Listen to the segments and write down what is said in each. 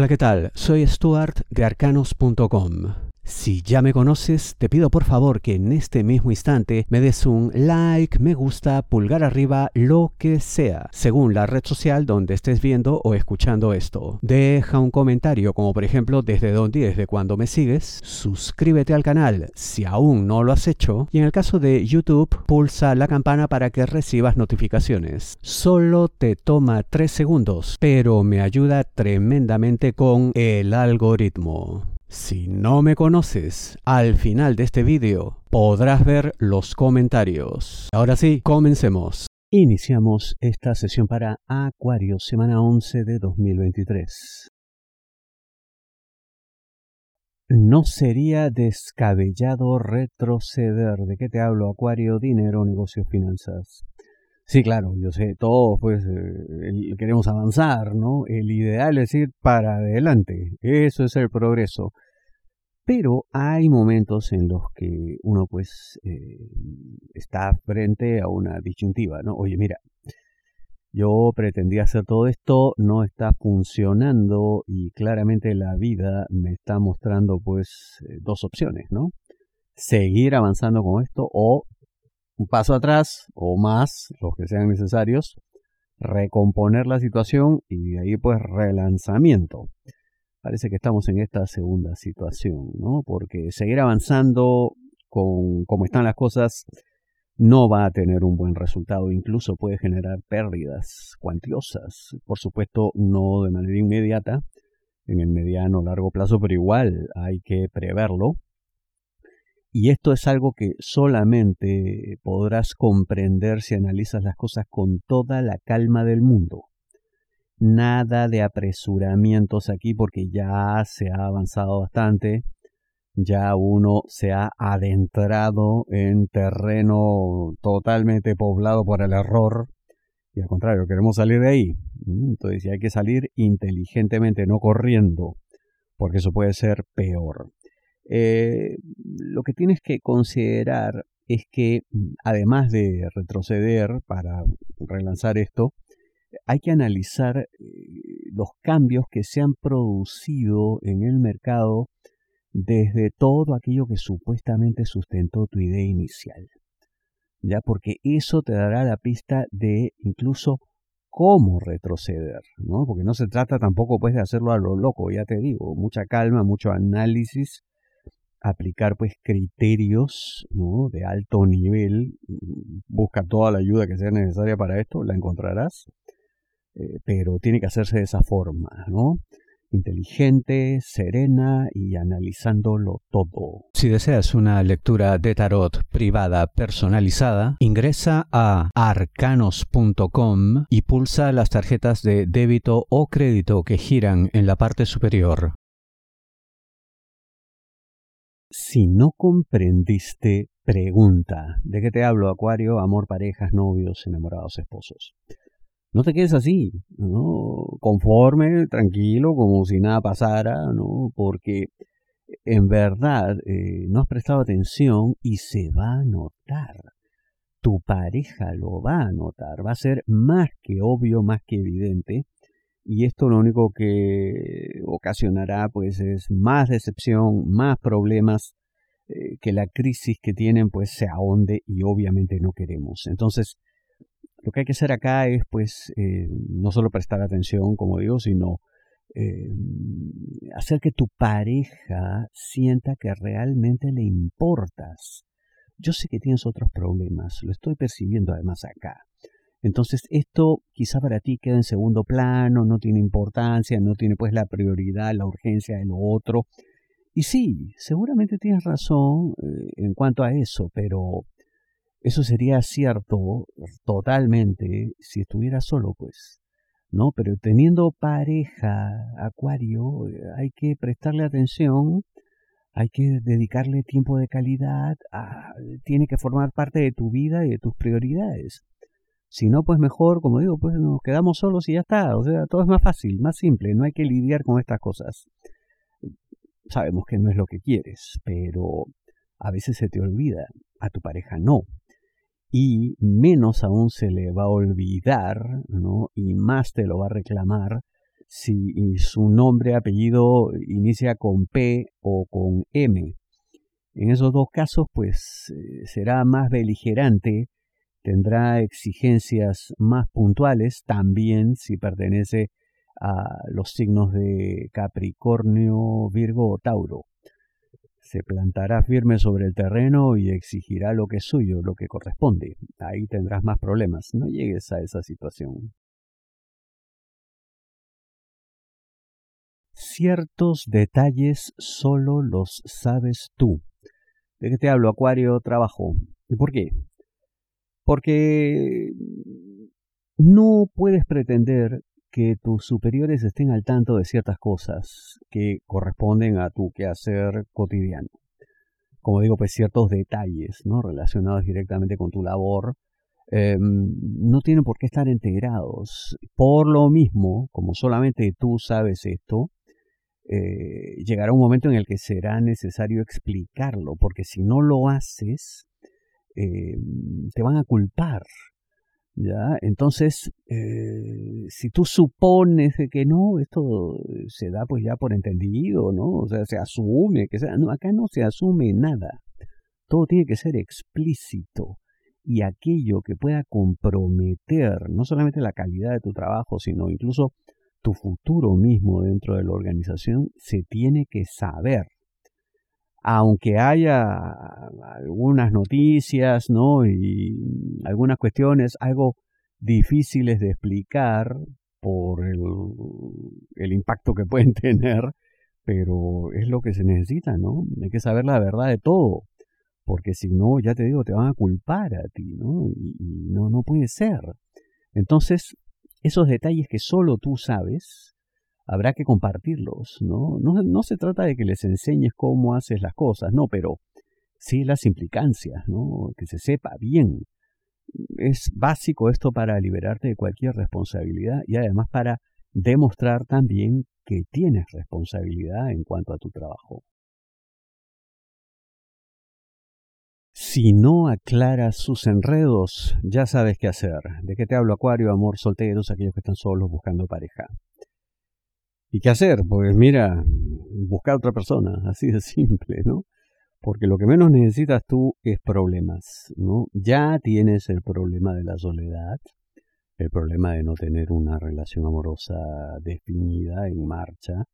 Hola, ¿qué tal? Soy Stuart de arcanos.com. Si ya me conoces, te pido por favor que en este mismo instante me des un like, me gusta, pulgar arriba, lo que sea, según la red social donde estés viendo o escuchando esto. Deja un comentario como por ejemplo desde dónde y desde cuándo me sigues. Suscríbete al canal si aún no lo has hecho. Y en el caso de YouTube, pulsa la campana para que recibas notificaciones. Solo te toma 3 segundos, pero me ayuda tremendamente con el algoritmo. Si no me conoces, al final de este vídeo podrás ver los comentarios. Ahora sí, comencemos. Iniciamos esta sesión para Acuario, semana 11 de 2023. No sería descabellado retroceder. ¿De qué te hablo? Acuario, dinero, negocios, finanzas. Sí, claro, yo sé, todos pues eh, queremos avanzar, ¿no? El ideal es ir para adelante, eso es el progreso. Pero hay momentos en los que uno pues eh, está frente a una disyuntiva, ¿no? Oye, mira, yo pretendía hacer todo esto, no está funcionando y claramente la vida me está mostrando pues eh, dos opciones, ¿no? Seguir avanzando con esto o un paso atrás o más, los que sean necesarios, recomponer la situación y de ahí pues relanzamiento. Parece que estamos en esta segunda situación, ¿no? Porque seguir avanzando con como están las cosas no va a tener un buen resultado, incluso puede generar pérdidas cuantiosas, por supuesto no de manera inmediata, en el mediano o largo plazo, pero igual hay que preverlo y esto es algo que solamente podrás comprender si analizas las cosas con toda la calma del mundo. Nada de apresuramientos aquí porque ya se ha avanzado bastante, ya uno se ha adentrado en terreno totalmente poblado por el error y al contrario, queremos salir de ahí. Entonces hay que salir inteligentemente, no corriendo, porque eso puede ser peor. Eh, lo que tienes que considerar es que además de retroceder para relanzar esto, hay que analizar eh, los cambios que se han producido en el mercado desde todo aquello que supuestamente sustentó tu idea inicial. Ya, porque eso te dará la pista de incluso cómo retroceder, ¿no? Porque no se trata tampoco pues de hacerlo a lo loco, ya te digo, mucha calma, mucho análisis aplicar pues criterios de alto nivel. Busca toda la ayuda que sea necesaria para esto, la encontrarás. Eh, pero tiene que hacerse de esa forma, ¿no? Inteligente, serena y analizándolo todo. Si deseas una lectura de tarot privada personalizada, ingresa a arcanos.com y pulsa las tarjetas de débito o crédito que giran en la parte superior. Si no comprendiste, pregunta. ¿De qué te hablo, Acuario? Amor, parejas, novios, enamorados, esposos. No te quedes así, ¿no? Conforme, tranquilo, como si nada pasara, ¿no? Porque en verdad eh, no has prestado atención y se va a notar. Tu pareja lo va a notar, va a ser más que obvio, más que evidente. Y esto lo único que ocasionará pues es más decepción, más problemas, eh, que la crisis que tienen pues se ahonde y obviamente no queremos. Entonces, lo que hay que hacer acá es pues eh, no solo prestar atención, como digo, sino eh, hacer que tu pareja sienta que realmente le importas. Yo sé que tienes otros problemas, lo estoy percibiendo además acá. Entonces esto quizá para ti queda en segundo plano, no tiene importancia, no tiene pues la prioridad, la urgencia de lo otro. Y sí, seguramente tienes razón eh, en cuanto a eso, pero eso sería cierto totalmente si estuviera solo, pues. ¿No? Pero teniendo pareja, Acuario, eh, hay que prestarle atención, hay que dedicarle tiempo de calidad, tiene que formar parte de tu vida y de tus prioridades. Si no, pues mejor, como digo, pues nos quedamos solos y ya está. O sea, todo es más fácil, más simple, no hay que lidiar con estas cosas. Sabemos que no es lo que quieres, pero a veces se te olvida, a tu pareja no. Y menos aún se le va a olvidar, ¿no? Y más te lo va a reclamar si su nombre, apellido inicia con P o con M. En esos dos casos, pues eh, será más beligerante, tendrá exigencias más puntuales, también si pertenece a los signos de Capricornio, Virgo o Tauro. Se plantará firme sobre el terreno y exigirá lo que es suyo, lo que corresponde. Ahí tendrás más problemas. No llegues a esa situación. Ciertos detalles solo los sabes tú. ¿De qué te hablo, Acuario? Trabajo. ¿Y por qué? Porque no puedes pretender que tus superiores estén al tanto de ciertas cosas que corresponden a tu quehacer cotidiano. Como digo, pues ciertos detalles ¿no? relacionados directamente con tu labor em, no tienen por qué estar integrados. Por lo mismo, como solamente tú sabes esto, eh, llegará un momento en el que será necesario explicarlo, porque si no lo haces, em, te van a culpar ¿ya? Entonces, eh, si tú supones que no, esto se da pues ya por entendido, ¿no? O sea, se asume que sea, acá no se asume nada. Todo tiene que ser explícito y aquello que pueda comprometer no solamente la calidad de tu trabajo, sino incluso tu futuro mismo dentro de la organización, se tiene que saber aunque haya algunas noticias, ¿no? Y algunas cuestiones algo difíciles de explicar por el, impacto que pueden tener, pero es lo que se necesita, ¿no? Hay que saber la verdad de todo, porque si no, ya te digo, te van a culpar a ti, ¿no? Y, y no, no puede ser. Entonces, esos detalles que solo tú sabes, habrá que compartirlos, ¿no? ¿no? se trata de que les enseñes cómo haces las cosas, no, pero sí las implicancias, ¿no? Que se sepa bien. Es básico esto para liberarte de cualquier responsabilidad y además para demostrar también que tienes responsabilidad en cuanto a tu trabajo. Si no aclaras sus enredos, ya sabes qué hacer. ¿De qué te hablo, Acuario, amor, solteros, aquellos que están solos buscando pareja? ¿Y qué hacer? Pues mira, buscar otra persona, así de simple, ¿no? Porque lo que menos necesitas tú es problemas, ¿no? Ya tienes el problema de la soledad, el problema de no tener una relación amorosa definida, en marcha,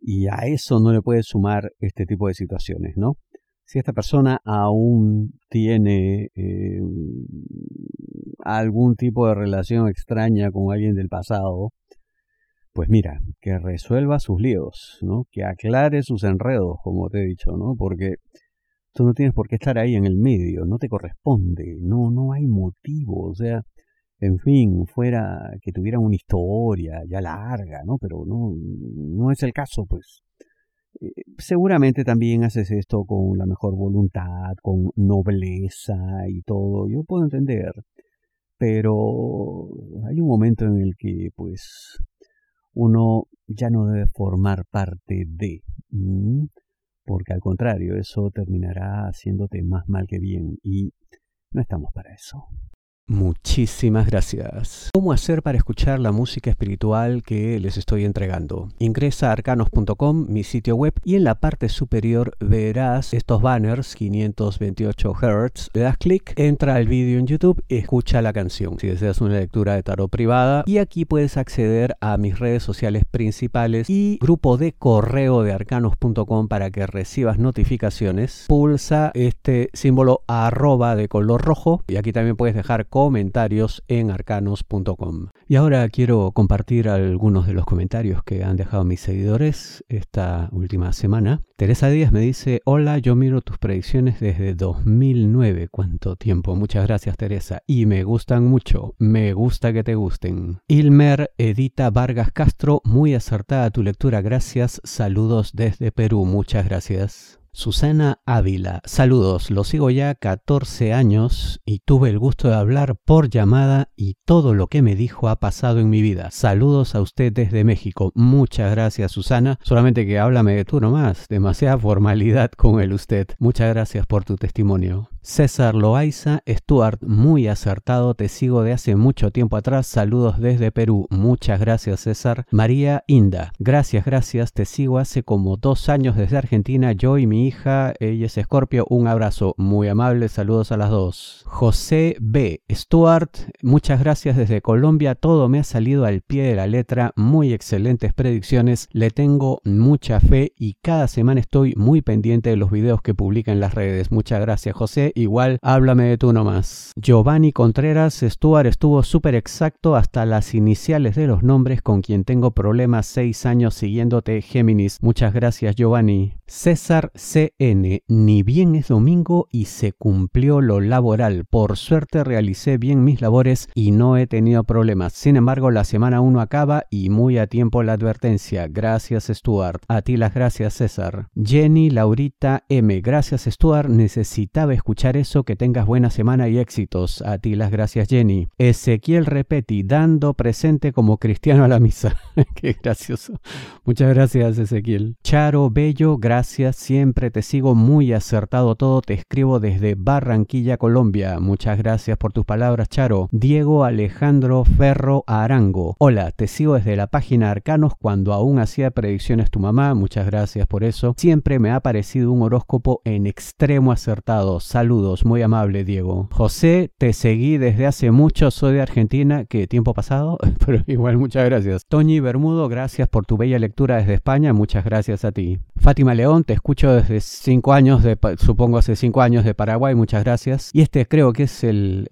y a eso no le puedes sumar este tipo de situaciones, ¿no? Si esta persona aún tiene eh, algún tipo de relación extraña con alguien del pasado, pues mira, que resuelva sus líos, ¿no? Que aclare sus enredos, como te he dicho, ¿no? Porque tú no tienes por qué estar ahí en el medio, no te corresponde, no, no hay motivo, o sea, en fin, fuera que tuviera una historia ya larga, ¿no? Pero no, no es el caso, pues. Eh, seguramente también haces esto con la mejor voluntad, con nobleza y todo, yo puedo entender, pero hay un momento en el que, pues, uno ya no debe formar parte de, porque al contrario, eso terminará haciéndote más mal que bien y no estamos para eso. Muchísimas gracias. ¿Cómo hacer para escuchar la música espiritual que les estoy entregando? Ingresa a arcanos.com, mi sitio web, y en la parte superior verás estos banners 528 Hz. Le das clic, entra al vídeo en YouTube y escucha la canción. Si deseas una lectura de tarot privada, y aquí puedes acceder a mis redes sociales principales y grupo de correo de arcanos.com para que recibas notificaciones. Pulsa este símbolo arroba de color rojo y aquí también puedes dejar comentarios en arcanos.com. Y ahora quiero compartir algunos de los comentarios que han dejado mis seguidores esta última semana. Teresa Díaz me dice, hola, yo miro tus predicciones desde 2009. ¿Cuánto tiempo? Muchas gracias Teresa. Y me gustan mucho. Me gusta que te gusten. Ilmer Edita Vargas Castro, muy acertada tu lectura. Gracias. Saludos desde Perú. Muchas gracias. Susana Ávila. Saludos, lo sigo ya 14 años y tuve el gusto de hablar por llamada y todo lo que me dijo ha pasado en mi vida. Saludos a usted desde México. Muchas gracias, Susana. Solamente que háblame de tú nomás. Demasiada formalidad con el usted. Muchas gracias por tu testimonio. César Loaiza, Stuart, muy acertado, te sigo de hace mucho tiempo atrás, saludos desde Perú, muchas gracias César. María Inda, gracias, gracias, te sigo hace como dos años desde Argentina, yo y mi hija, ella es Escorpio, un abrazo muy amable, saludos a las dos. José B. Stuart, muchas gracias desde Colombia, todo me ha salido al pie de la letra, muy excelentes predicciones, le tengo mucha fe y cada semana estoy muy pendiente de los videos que publica en las redes. Muchas gracias José, igual háblame de tú nomás. Giovanni Contreras, Stuart estuvo súper exacto hasta las iniciales de los nombres con quien tengo problemas seis años siguiéndote Géminis. Muchas gracias Giovanni. César CN, ni bien es domingo y se cumplió lo laboral. Por suerte realicé bien mis labores y no he tenido problemas. Sin embargo, la semana 1 acaba y muy a tiempo la advertencia. Gracias Stuart. A ti las gracias César. Jenny Laurita M. Gracias Stuart. Necesitaba escuchar eso. Que tengas buena semana y éxitos. A ti las gracias Jenny. Ezequiel Repeti, dando presente como cristiano a la misa. Qué gracioso. Muchas gracias Ezequiel. Charo Bello, gracias gracias, siempre te sigo muy acertado todo, te escribo desde Barranquilla, Colombia. Muchas gracias por tus palabras, Charo. Diego Alejandro Ferro Arango. Hola, te sigo desde la página Arcanos cuando aún hacía predicciones tu mamá. Muchas gracias por eso. Siempre me ha parecido un horóscopo en extremo acertado. Saludos, muy amable, Diego. José, te seguí desde hace mucho, soy de Argentina. ¿Qué tiempo pasado? Pero igual, muchas gracias. Toñi Bermudo, gracias por tu bella lectura desde España. Muchas gracias a ti. Fátima León, te escucho desde cinco años, de, supongo hace cinco años de Paraguay, muchas gracias. Y este creo que es el,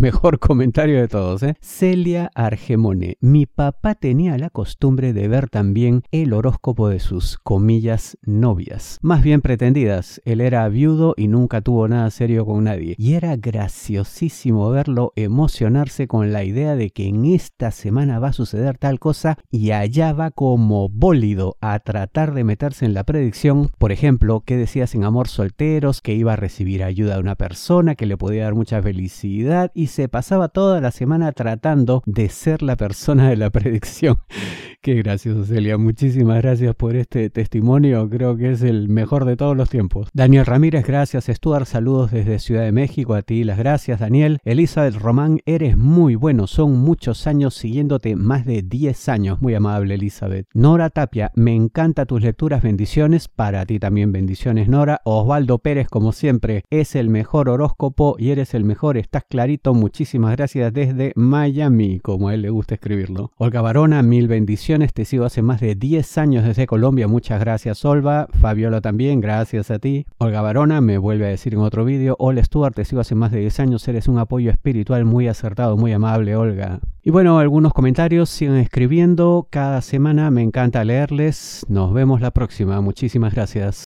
mejor comentario de todos. ¿eh? Celia Argemone, mi papá tenía la costumbre de ver también el horóscopo de sus comillas novias, más bien pretendidas. Él era viudo y nunca tuvo nada serio con nadie. Y era graciosísimo verlo emocionarse con la idea de que en esta semana va a suceder tal cosa y allá va como bólido a tratar de meterse en la predicción por ejemplo, que decías en Amor Solteros, que iba a recibir ayuda de una persona que le podía dar mucha felicidad y se pasaba toda la semana tratando de ser la persona de la predicción. Qué gracioso, Celia. Muchísimas gracias por este testimonio. Creo que es el mejor de todos los tiempos. Daniel Ramírez, gracias. Stuart, saludos desde Ciudad de México. A ti las gracias, Daniel. Elizabeth Román, eres muy bueno. Son muchos años siguiéndote, más de 10 años. Muy amable, Elizabeth. Nora Tapia, me encanta tus lecturas. Bendiciones. Para ti también bendiciones, Nora. Osvaldo Pérez, como siempre, es el mejor horóscopo y eres el mejor. Estás clarito. Muchísimas gracias desde Miami, como a él le gusta escribirlo. Olga Barona, mil bendiciones te sigo hace más de 10 años desde Colombia. Muchas gracias, Olva. Fabiola también, gracias a ti. Olga Barona me vuelve a decir en otro vídeo. Hola, Stuart, te sigo hace más de 10 años. Eres un apoyo espiritual muy acertado, muy amable, Olga. Y bueno, algunos comentarios sigan escribiendo. Cada semana me encanta leerles. Nos vemos la próxima. Muchísimas gracias.